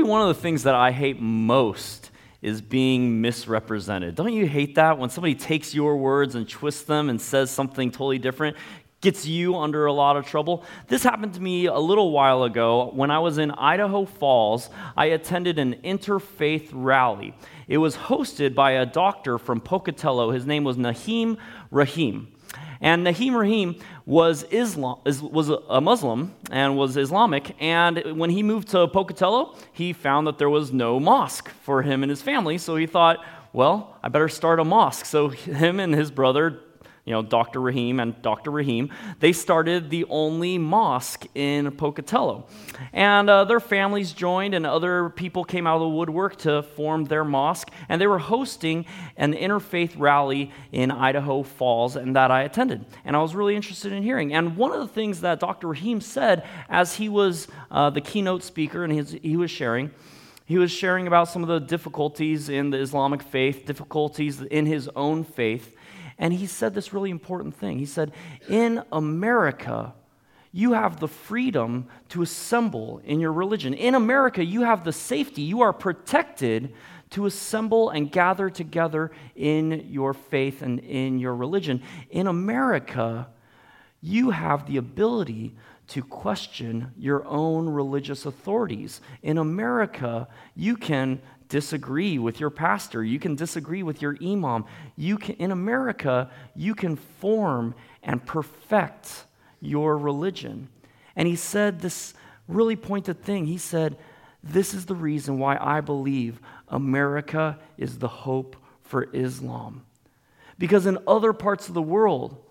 probably one of the things that I hate most is being misrepresented. Don't you hate that when somebody takes your words and twists them and says something totally different? Gets you under a lot of trouble. This happened to me a little while ago when I was in Idaho Falls. I attended an interfaith rally. It was hosted by a doctor from Pocatello. His name was Nahim Rahim. And Nahim Rahim was, Islam, was a Muslim and was Islamic. And when he moved to Pocatello, he found that there was no mosque for him and his family. So he thought, well, I better start a mosque. So him and his brother you know, Dr. Rahim and Dr. Rahim, they started the only mosque in Pocatello. And uh, their families joined, and other people came out of the woodwork to form their mosque. And they were hosting an interfaith rally in Idaho Falls, and that I attended. And I was really interested in hearing. And one of the things that Dr. Rahim said as he was uh, the keynote speaker and his, he was sharing, he was sharing about some of the difficulties in the Islamic faith, difficulties in his own faith. And he said this really important thing. He said, In America, you have the freedom to assemble in your religion. In America, you have the safety, you are protected to assemble and gather together in your faith and in your religion. In America, you have the ability to question your own religious authorities. In America, you can disagree with your pastor. You can disagree with your imam. You can, in America, you can form and perfect your religion. And he said this really pointed thing. He said, This is the reason why I believe America is the hope for Islam. Because in other parts of the world,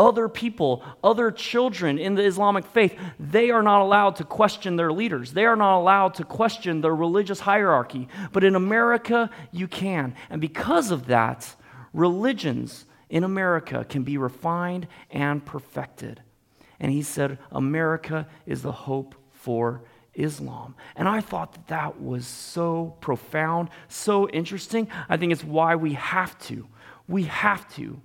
other people, other children in the Islamic faith, they are not allowed to question their leaders. They are not allowed to question their religious hierarchy. But in America, you can. And because of that, religions in America can be refined and perfected. And he said, America is the hope for Islam. And I thought that that was so profound, so interesting. I think it's why we have to, we have to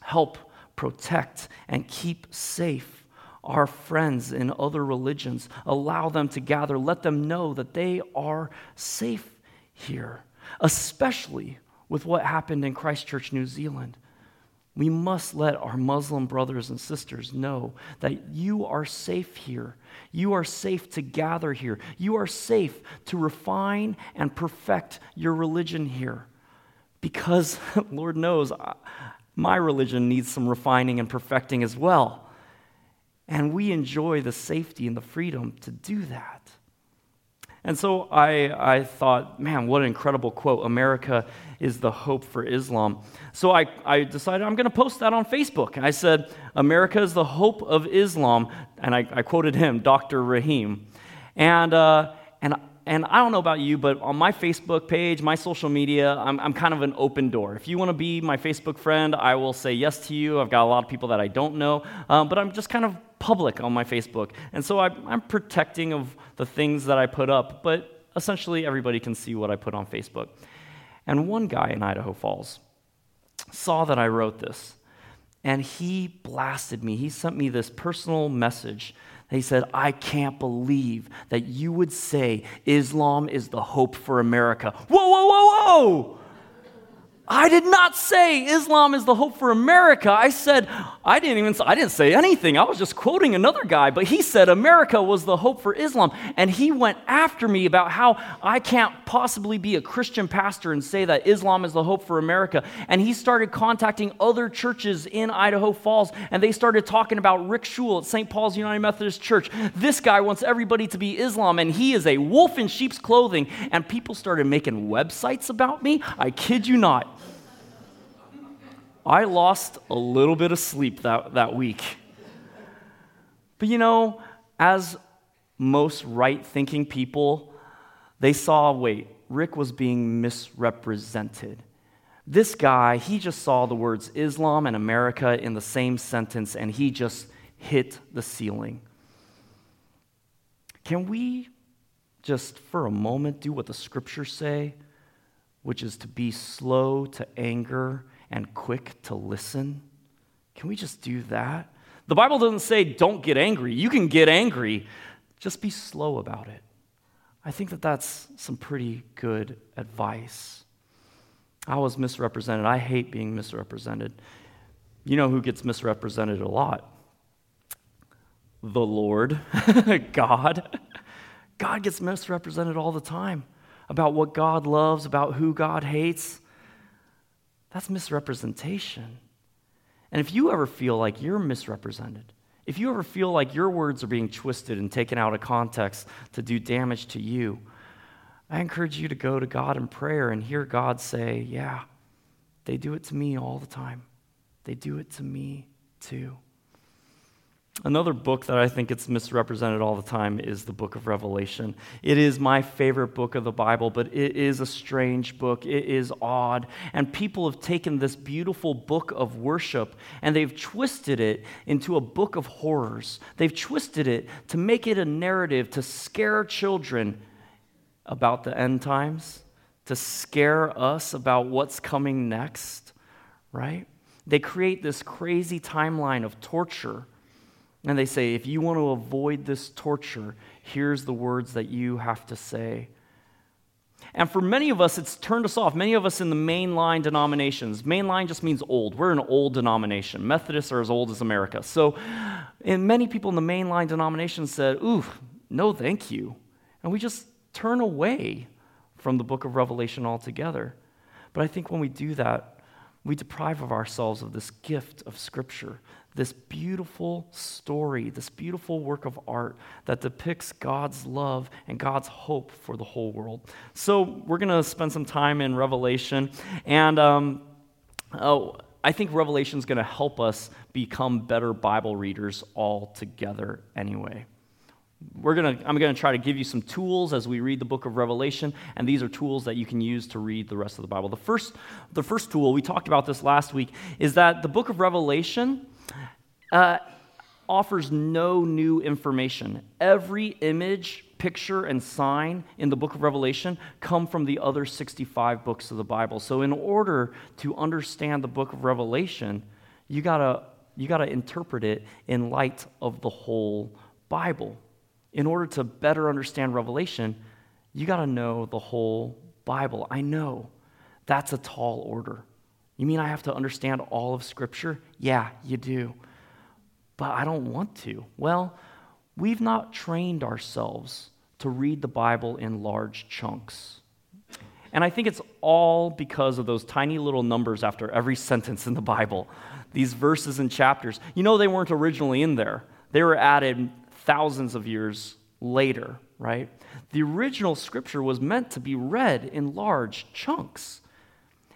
help protect, and keep safe our friends in other religions. Allow them to gather. Let them know that they are safe here, especially with what happened in Christchurch, New Zealand. We must let our Muslim brothers and sisters know that you are safe here. You are safe to gather here. You are safe to refine and perfect your religion here. Because, Lord knows, my religion needs some refining and perfecting as well. And we enjoy the safety and the freedom to do that. And so I, I thought, man, what an incredible quote. America is the hope for Islam. So I, I decided I'm going to post that on Facebook. And I said, America is the hope of Islam. And I, I quoted him, Dr. Rahim. And, uh, and and I don't know about you, but on my Facebook page, my social media, I'm, I'm kind of an open door. If you want to be my Facebook friend, I will say yes to you. I've got a lot of people that I don't know, um, but I'm just kind of public on my Facebook. And so I, I'm protecting of the things that I put up, but essentially everybody can see what I put on Facebook. And one guy in Idaho Falls saw that I wrote this, and he blasted me. He sent me this personal message he said, I can't believe that you would say Islam is the hope for America. Whoa, whoa, whoa, whoa! I did not say Islam is the hope for America. I said, I didn't even, I didn't say anything. I was just quoting another guy, but he said America was the hope for Islam. And he went after me about how I can't possibly be a Christian pastor and say that Islam is the hope for America. And he started contacting other churches in Idaho Falls, and they started talking about Rick Shule at St. Paul's United Methodist Church. This guy wants everybody to be Islam, and he is a wolf in sheep's clothing. And people started making websites about me. I kid you not. I lost a little bit of sleep that, that week. But you know, as most right thinking people, they saw wait, Rick was being misrepresented. This guy, he just saw the words Islam and America in the same sentence and he just hit the ceiling. Can we just for a moment do what the scriptures say, which is to be slow to anger and quick to listen? Can we just do that? The Bible doesn't say don't get angry. You can get angry, just be slow about it. I think that that's some pretty good advice. I was misrepresented. I hate being misrepresented. You know who gets misrepresented a lot? The Lord, God. God gets misrepresented all the time about what God loves, about who God hates. That's misrepresentation. And if you ever feel like you're misrepresented, if you ever feel like your words are being twisted and taken out of context to do damage to you, I encourage you to go to God in prayer and hear God say, Yeah, they do it to me all the time. They do it to me too. Another book that I think it's misrepresented all the time is the book of Revelation. It is my favorite book of the Bible, but it is a strange book. It is odd. And people have taken this beautiful book of worship and they've twisted it into a book of horrors. They've twisted it to make it a narrative to scare children about the end times, to scare us about what's coming next, right? They create this crazy timeline of torture and they say, if you want to avoid this torture, here's the words that you have to say. And for many of us, it's turned us off. Many of us in the mainline denominations, mainline just means old. We're an old denomination. Methodists are as old as America. So, and many people in the mainline denomination said, ooh, no, thank you. And we just turn away from the book of Revelation altogether. But I think when we do that, we deprive of ourselves of this gift of Scripture, this beautiful story, this beautiful work of art that depicts God's love and God's hope for the whole world. So, we're going to spend some time in Revelation, and um, oh, I think Revelation is going to help us become better Bible readers all together anyway. We're gonna, I'm going to try to give you some tools as we read the book of Revelation, and these are tools that you can use to read the rest of the Bible. The first, the first tool, we talked about this last week, is that the book of Revelation uh, offers no new information. Every image, picture, and sign in the book of Revelation come from the other 65 books of the Bible. So, in order to understand the book of Revelation, you gotta, you gotta interpret it in light of the whole Bible. In order to better understand Revelation, you gotta know the whole Bible. I know that's a tall order. You mean I have to understand all of Scripture? Yeah, you do but I don't want to. Well, we've not trained ourselves to read the Bible in large chunks. And I think it's all because of those tiny little numbers after every sentence in the Bible, these verses and chapters. You know, they weren't originally in there, they were added thousands of years later, right? The original scripture was meant to be read in large chunks.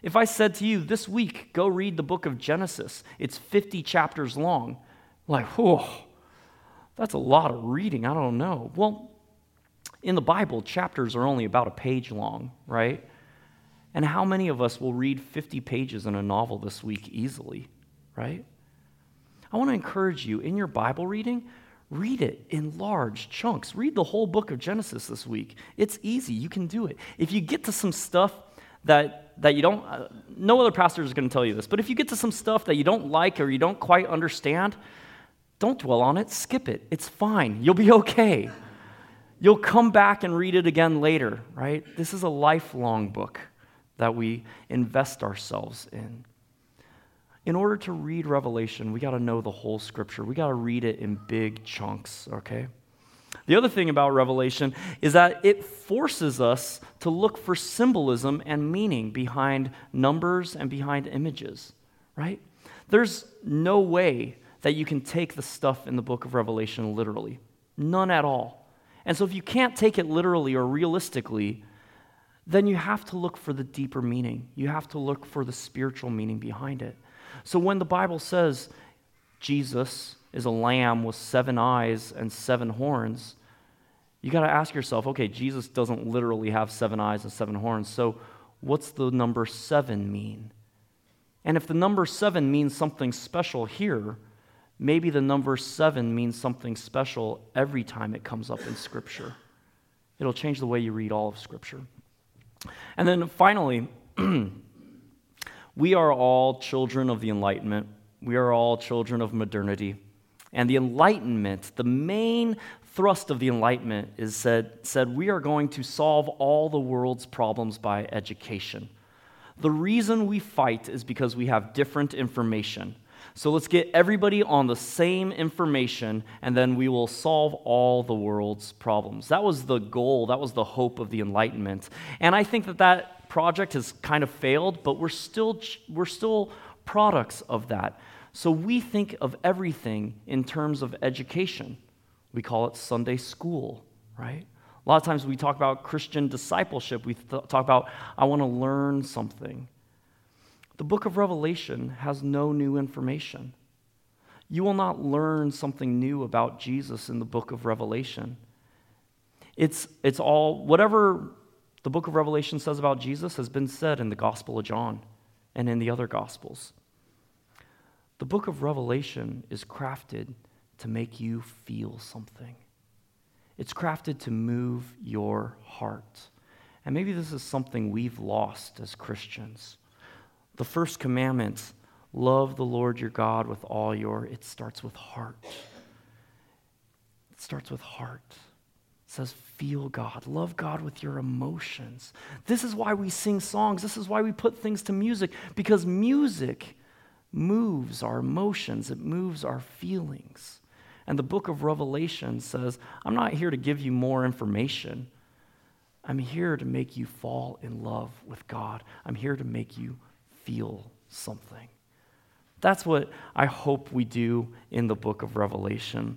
If I said to you this week, go read the book of Genesis, it's 50 chapters long, like, whoa, that's a lot of reading. I don't know. Well, in the Bible, chapters are only about a page long, right? And how many of us will read 50 pages in a novel this week easily, right? I want to encourage you in your Bible reading, read it in large chunks. Read the whole book of Genesis this week. It's easy, you can do it. If you get to some stuff that, that you don't, uh, no other pastor is going to tell you this, but if you get to some stuff that you don't like or you don't quite understand, don't dwell on it, skip it. It's fine. You'll be okay. You'll come back and read it again later, right? This is a lifelong book that we invest ourselves in. In order to read Revelation, we got to know the whole scripture. We got to read it in big chunks, okay? The other thing about Revelation is that it forces us to look for symbolism and meaning behind numbers and behind images, right? There's no way that you can take the stuff in the book of Revelation literally. None at all. And so if you can't take it literally or realistically, then you have to look for the deeper meaning. You have to look for the spiritual meaning behind it. So when the Bible says Jesus is a lamb with seven eyes and seven horns, you got to ask yourself okay, Jesus doesn't literally have seven eyes and seven horns, so what's the number seven mean? And if the number seven means something special here, maybe the number seven means something special every time it comes up in Scripture. It'll change the way you read all of Scripture. And then finally, we are all children of the Enlightenment. We are all children of modernity. And the Enlightenment, the main thrust of the Enlightenment is said, said we are going to solve all the world's problems by education. The reason we fight is because we have different information. So let's get everybody on the same information, and then we will solve all the world's problems. That was the goal, that was the hope of the Enlightenment. And I think that that project has kind of failed, but we're still, we're still products of that. So we think of everything in terms of education. We call it Sunday school, right? A lot of times we talk about Christian discipleship. We th- talk about, I want to learn something. The book of Revelation has no new information. You will not learn something new about Jesus in the book of Revelation. It's, it's all, whatever the book of Revelation says about Jesus has been said in the Gospel of John and in the other Gospels. The book of Revelation is crafted to make you feel something, it's crafted to move your heart. And maybe this is something we've lost as Christians. The first commandment, love the Lord your God with all your, it starts with heart. It starts with heart. It says, feel God. Love God with your emotions. This is why we sing songs. This is why we put things to music, because music moves our emotions, it moves our feelings. And the book of Revelation says, I'm not here to give you more information. I'm here to make you fall in love with God. I'm here to make you feel something. That's what I hope we do in the book of Revelation.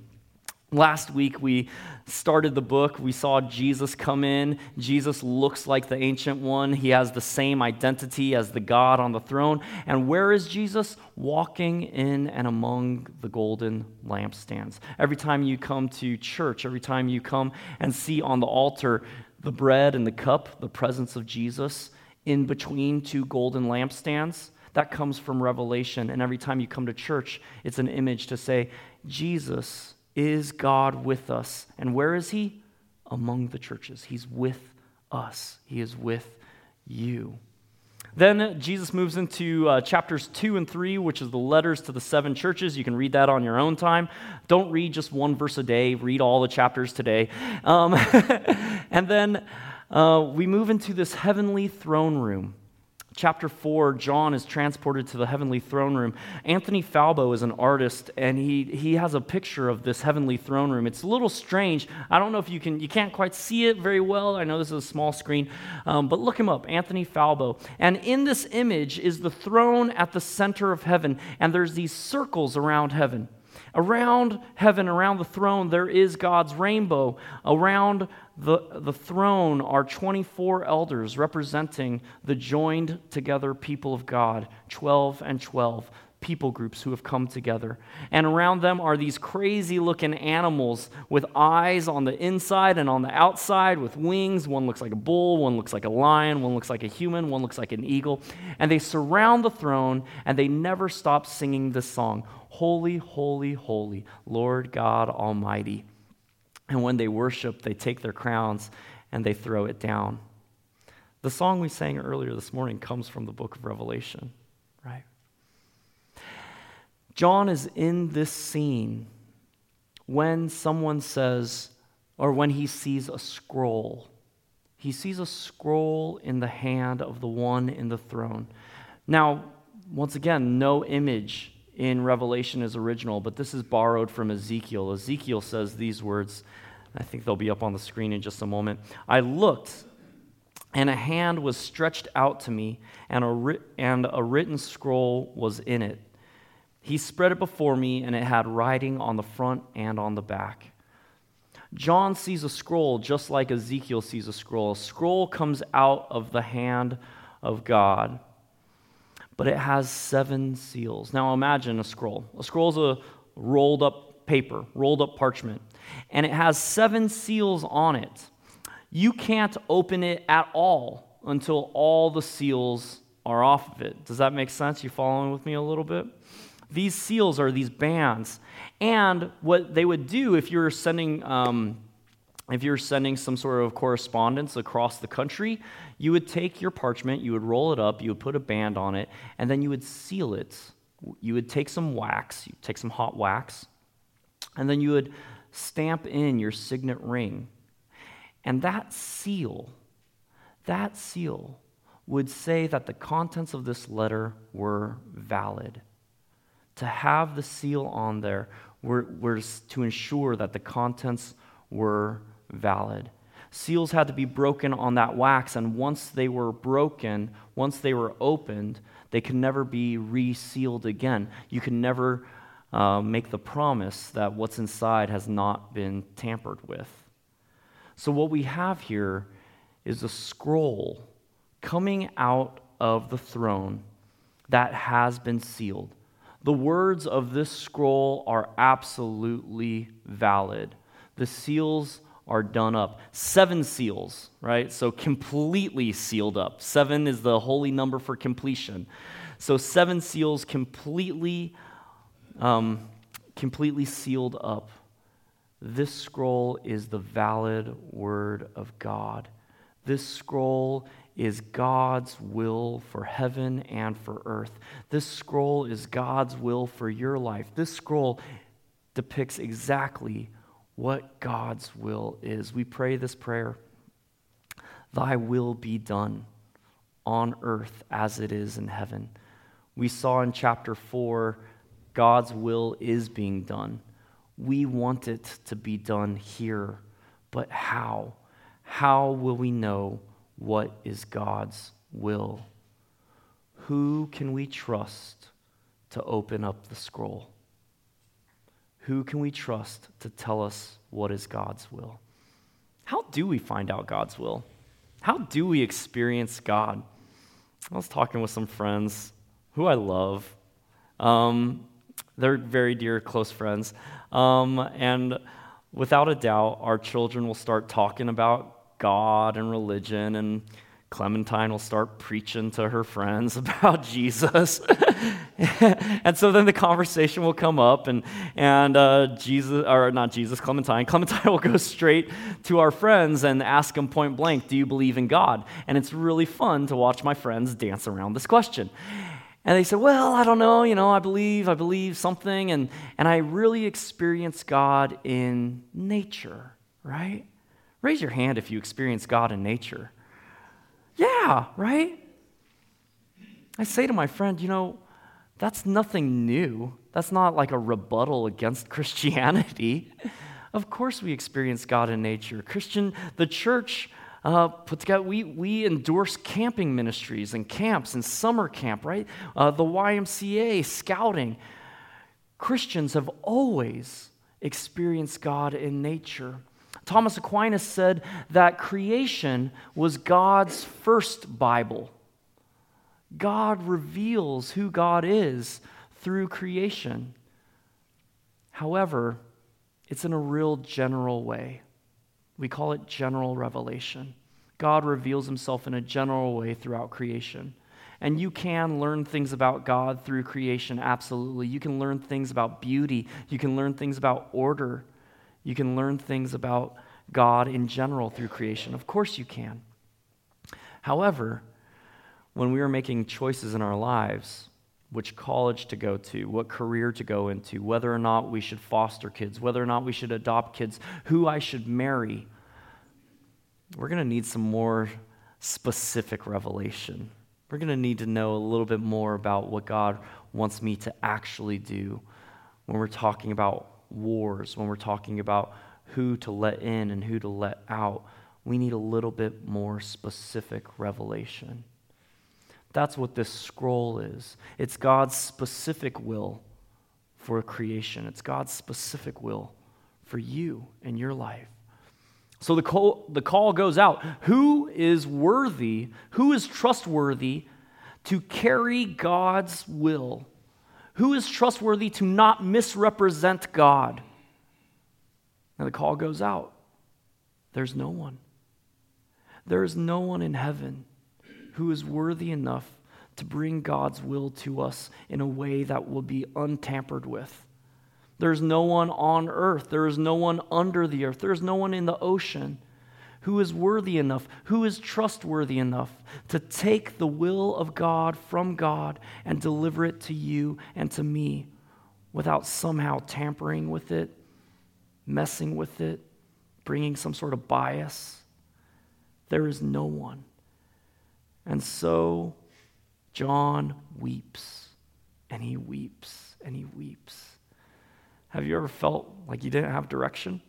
Last week, we started the book. We saw Jesus come in. Jesus looks like the ancient one. He has the same identity as the God on the throne. And where is Jesus? Walking in and among the golden lampstands. Every time you come to church, every time you come and see on the altar the bread and the cup, the presence of Jesus in between two golden lampstands, that comes from Revelation. And every time you come to church, it's an image to say, Jesus is God with us. And where is He? Among the churches. He's with us, He is with you. Then Jesus moves into uh, chapters 2 and 3, which is the letters to the seven churches. You can read that on your own time. Don't read just one verse a day, read all the chapters today. Um, and then uh, we move into this heavenly throne room chapter 4, John is transported to the heavenly throne room. Anthony Falbo is an artist, and he, he has a picture of this heavenly throne room. It's a little strange. I don't know if you can, you can't quite see it very well. I know this is a small screen, um, but look him up, Anthony Falbo. And in this image is the throne at the center of heaven, and there's these circles around heaven. Around heaven, around the throne, there is God's rainbow. Around the, the throne are 24 elders representing the joined together people of God, 12 and 12 people groups who have come together. And around them are these crazy looking animals with eyes on the inside and on the outside with wings. One looks like a bull, one looks like a lion, one looks like a human, one looks like an eagle. And they surround the throne and they never stop singing this song Holy, holy, holy, Lord God Almighty. And when they worship, they take their crowns and they throw it down. The song we sang earlier this morning comes from the book of Revelation, right? John is in this scene when someone says, or when he sees a scroll. He sees a scroll in the hand of the one in the throne. Now, once again, no image in Revelation is original, but this is borrowed from Ezekiel. Ezekiel says these words, I think they'll be up on the screen in just a moment. I looked, and a hand was stretched out to me, and a, ri- and a written scroll was in it. He spread it before me, and it had writing on the front and on the back. John sees a scroll just like Ezekiel sees a scroll. A scroll comes out of the hand of God but it has seven seals. Now imagine a scroll. A scroll is a rolled up paper, rolled up parchment, and it has seven seals on it. You can't open it at all until all the seals are off of it. Does that make sense? You following with me a little bit? These seals are these bands. And what they would do if you're sending um, if you're sending some sort of correspondence across the country, you would take your parchment, you would roll it up, you would put a band on it, and then you would seal it. You would take some wax, you take some hot wax, And then you would stamp in your signet ring. And that seal, that seal would say that the contents of this letter were valid. To have the seal on there was to ensure that the contents were valid. Seals had to be broken on that wax, and once they were broken, once they were opened, they could never be resealed again. You can never uh, make the promise that what's inside has not been tampered with. So, what we have here is a scroll coming out of the throne that has been sealed. The words of this scroll are absolutely valid. The seals are done up. Seven seals, right? So completely sealed up. Seven is the holy number for completion. So seven seals completely, um, completely sealed up. This scroll is the valid word of God. This scroll is God's will for heaven and for earth. This scroll is God's will for your life. This scroll depicts exactly what God's will is. We pray this prayer Thy will be done on earth as it is in heaven. We saw in chapter 4 God's will is being done. We want it to be done here, but how? How will we know what is God's will? Who can we trust to open up the scroll? Who can we trust to tell us what is God's will? How do we find out God's will? How do we experience God? I was talking with some friends who I love. Um, they're very dear, close friends. Um, and without a doubt, our children will start talking about God and religion and Clementine will start preaching to her friends about Jesus. and so then the conversation will come up, and, and uh, Jesus, or not Jesus, Clementine, Clementine will go straight to our friends and ask them point blank, Do you believe in God? And it's really fun to watch my friends dance around this question. And they said, Well, I don't know, you know, I believe, I believe something, and, and I really experience God in nature, right? Raise your hand if you experience God in nature. Yeah, right? I say to my friend, you know, that's nothing new. That's not like a rebuttal against Christianity. of course, we experience God in nature. Christian, the church uh, put together, we, we endorse camping ministries and camps and summer camp, right? Uh, the YMCA, scouting. Christians have always experienced God in nature. Thomas Aquinas said that creation was God's first Bible. God reveals who God is through creation. However, it's in a real general way. We call it general revelation. God reveals himself in a general way throughout creation. And you can learn things about God through creation, absolutely. You can learn things about beauty. You can learn things about order. You can learn things about God in general through creation. Of course, you can. However, when we are making choices in our lives, which college to go to, what career to go into, whether or not we should foster kids, whether or not we should adopt kids, who I should marry, we're going to need some more specific revelation. We're going to need to know a little bit more about what God wants me to actually do when we're talking about wars, when we're talking about who to let in and who to let out. We need a little bit more specific revelation. That's what this scroll is. It's God's specific will for creation, it's God's specific will for you and your life. So the call, the call goes out. Who is worthy, who is trustworthy to carry God's will? Who is trustworthy to not misrepresent God? And the call goes out. There's no one. There is no one in heaven who is worthy enough to bring God's will to us in a way that will be untampered with. There's no one on earth. There is no one under the earth. There is no one in the ocean who is worthy enough, who is trustworthy enough to take the will of God from God and deliver it to you and to me without somehow tampering with it messing with it, bringing some sort of bias. There is no one. And so John weeps, and he weeps, and he weeps. Have you ever felt like you didn't have direction?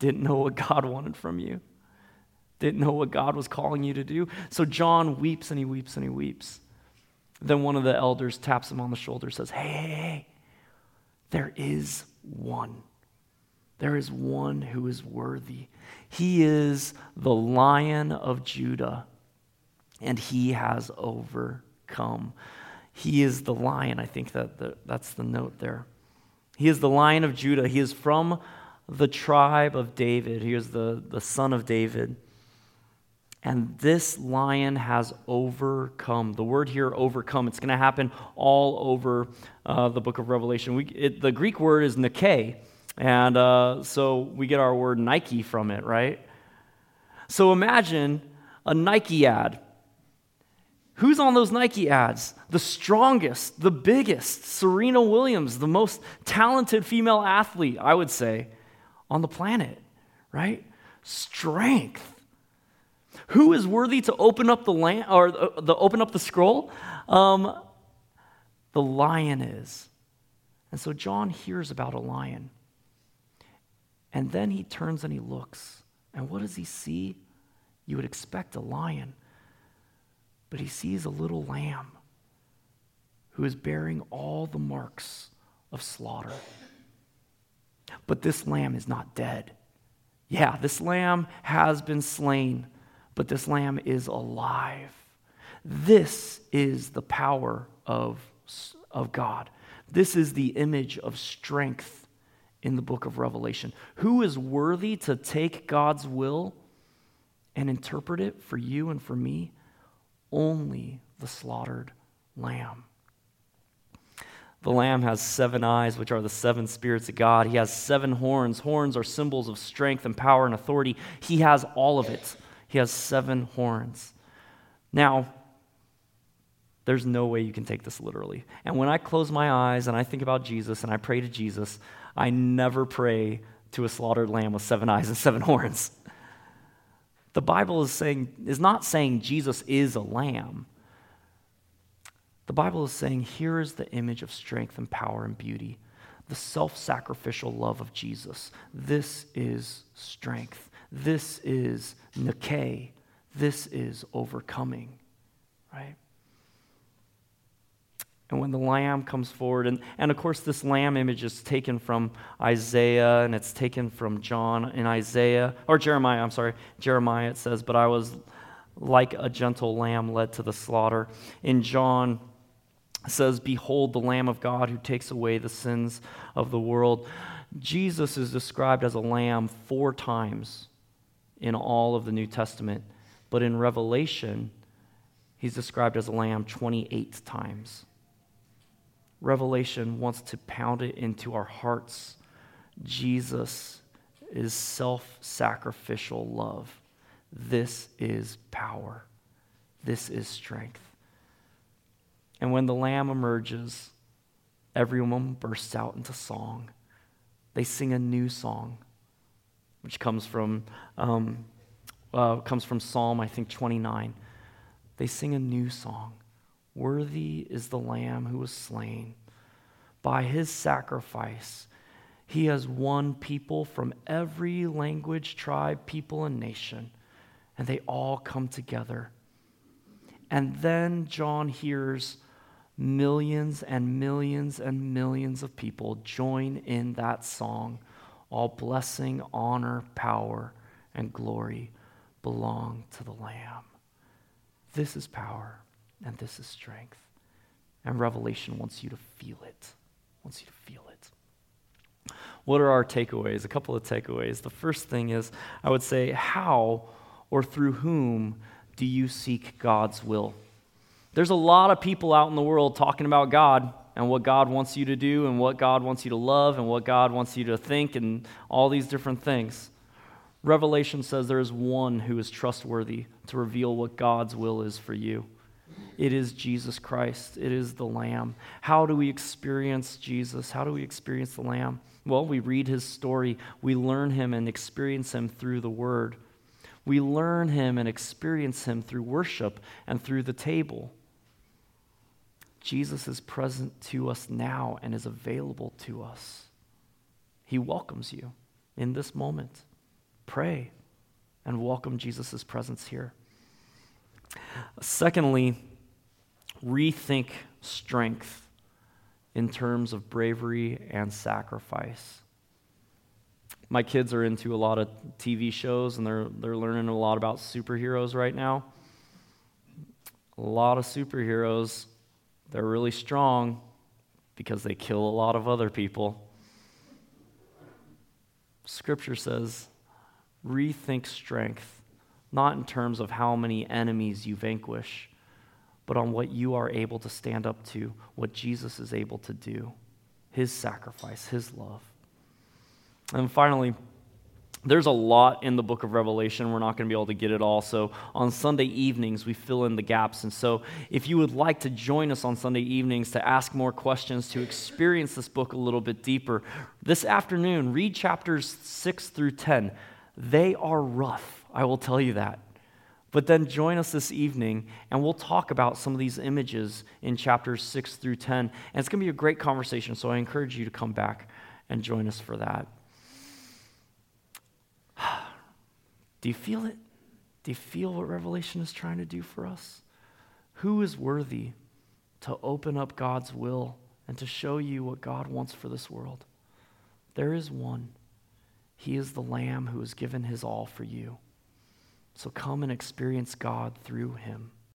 Didn't know what God wanted from you? Didn't know what God was calling you to do? So John weeps and he weeps and he weeps. Then one of the elders taps him on the shoulder, says, Hey, hey, hey, there is one. There is one who is worthy. He is the lion of Judah, and he has overcome. He is the lion. I think that the, that's the note there. He is the lion of Judah. He is from the tribe of David. He is the, the son of David. And this lion has overcome. The word here, overcome, it's going to happen all over uh, the book of Revelation. We, it, the Greek word is Nike, and uh, so we get our word Nike from it, right? So imagine a Nike ad. Who's on those Nike ads? The strongest, the biggest, Serena Williams, the most talented female athlete, I would say, on the planet, right? Strength who is worthy to open up the land or the, the open up the scroll? Um, the lion is. And so John hears about a lion. And then he turns and he looks. And what does he see? You would expect a lion. But he sees a little lamb who is bearing all the marks of slaughter. But this lamb is not dead. Yeah, this lamb has been slain but this lamb is alive. This is the power of, of God. This is the image of strength in the book of Revelation. Who is worthy to take God's will and interpret it for you and for me? Only the slaughtered lamb. The lamb has seven eyes, which are the seven spirits of God. He has seven horns. Horns are symbols of strength and power and authority. He has all of it. He has seven horns. Now, there's no way you can take this literally. And when I close my eyes and I think about Jesus and I pray to Jesus, I never pray to a slaughtered lamb with seven eyes and seven horns. The Bible is saying is not saying Jesus is a lamb. The Bible is saying here is the image of strength and power and beauty, the self-sacrificial love of Jesus. This is strength. This is Nike. This is overcoming, right? And when the lamb comes forward, and, and of course, this lamb image is taken from Isaiah and it's taken from John in Isaiah, or Jeremiah, I'm sorry, Jeremiah it says, but I was like a gentle lamb led to the slaughter. In John, says, Behold the Lamb of God who takes away the sins of the world. Jesus is described as a lamb four times in all of the New Testament. But in Revelation, he's described as a lamb 28 times. Revelation wants to pound it into our hearts. Jesus is self sacrificial love. This is power. This is strength. And when the lamb emerges, everyone bursts out into song. They sing a new song which comes from, um, uh, comes from Psalm, I think, 29. They sing a new song Worthy is the Lamb who was slain. By his sacrifice, he has won people from every language, tribe, people, and nation, and they all come together. And then John hears millions and millions and millions of people join in that song all blessing, honor, power, and glory belong to the Lamb. This is power and this is strength. And Revelation wants you to feel it. Wants you to feel it. What are our takeaways? A couple of takeaways. The first thing is I would say, how or through whom do you seek God's will? There's a lot of people out in the world talking about God and what God wants you to do and what God wants you to love and what God wants you to think and all these different things. Revelation says there is one who is trustworthy to reveal what God's will is for you, It is Jesus Christ. It is the Lamb. How do we experience Jesus? How do we experience the Lamb? Well, we read his story, we learn him and experience him through the Word. We learn him and experience him through worship and through the table. Jesus is present to us now and is available to us. He welcomes you in this moment. Pray and welcome Jesus' presence here. Secondly, rethink strength in terms of bravery and sacrifice. My kids are into a lot of TV shows and they're, they're learning a lot about superheroes right now. A lot of superheroes, they're really strong because they kill a lot of other people. Scripture says, rethink strength, not in terms of how many enemies you vanquish, but on what you are able to stand up to, what Jesus is able to do, his sacrifice, his love. And finally, there's a lot in the book of Revelation. We're not going to be able to get it all. So on Sunday evenings, we fill in the gaps. And so if you would like to join us on Sunday evenings to ask more questions, to experience this book a little bit deeper, this afternoon, read chapters 6 through 10. They are rough, I will tell you that. But then join us this evening and we'll talk about some of these images in chapters 6 through 10. And it's going to be a great conversation, so I encourage you to come back and join us for that. Do you feel it? Do you feel what Revelation is trying to do for us? Who is worthy to open up God's will and to show you what God wants for this world? There is one. He is the Lamb who has given his all for you. So come and experience God through him.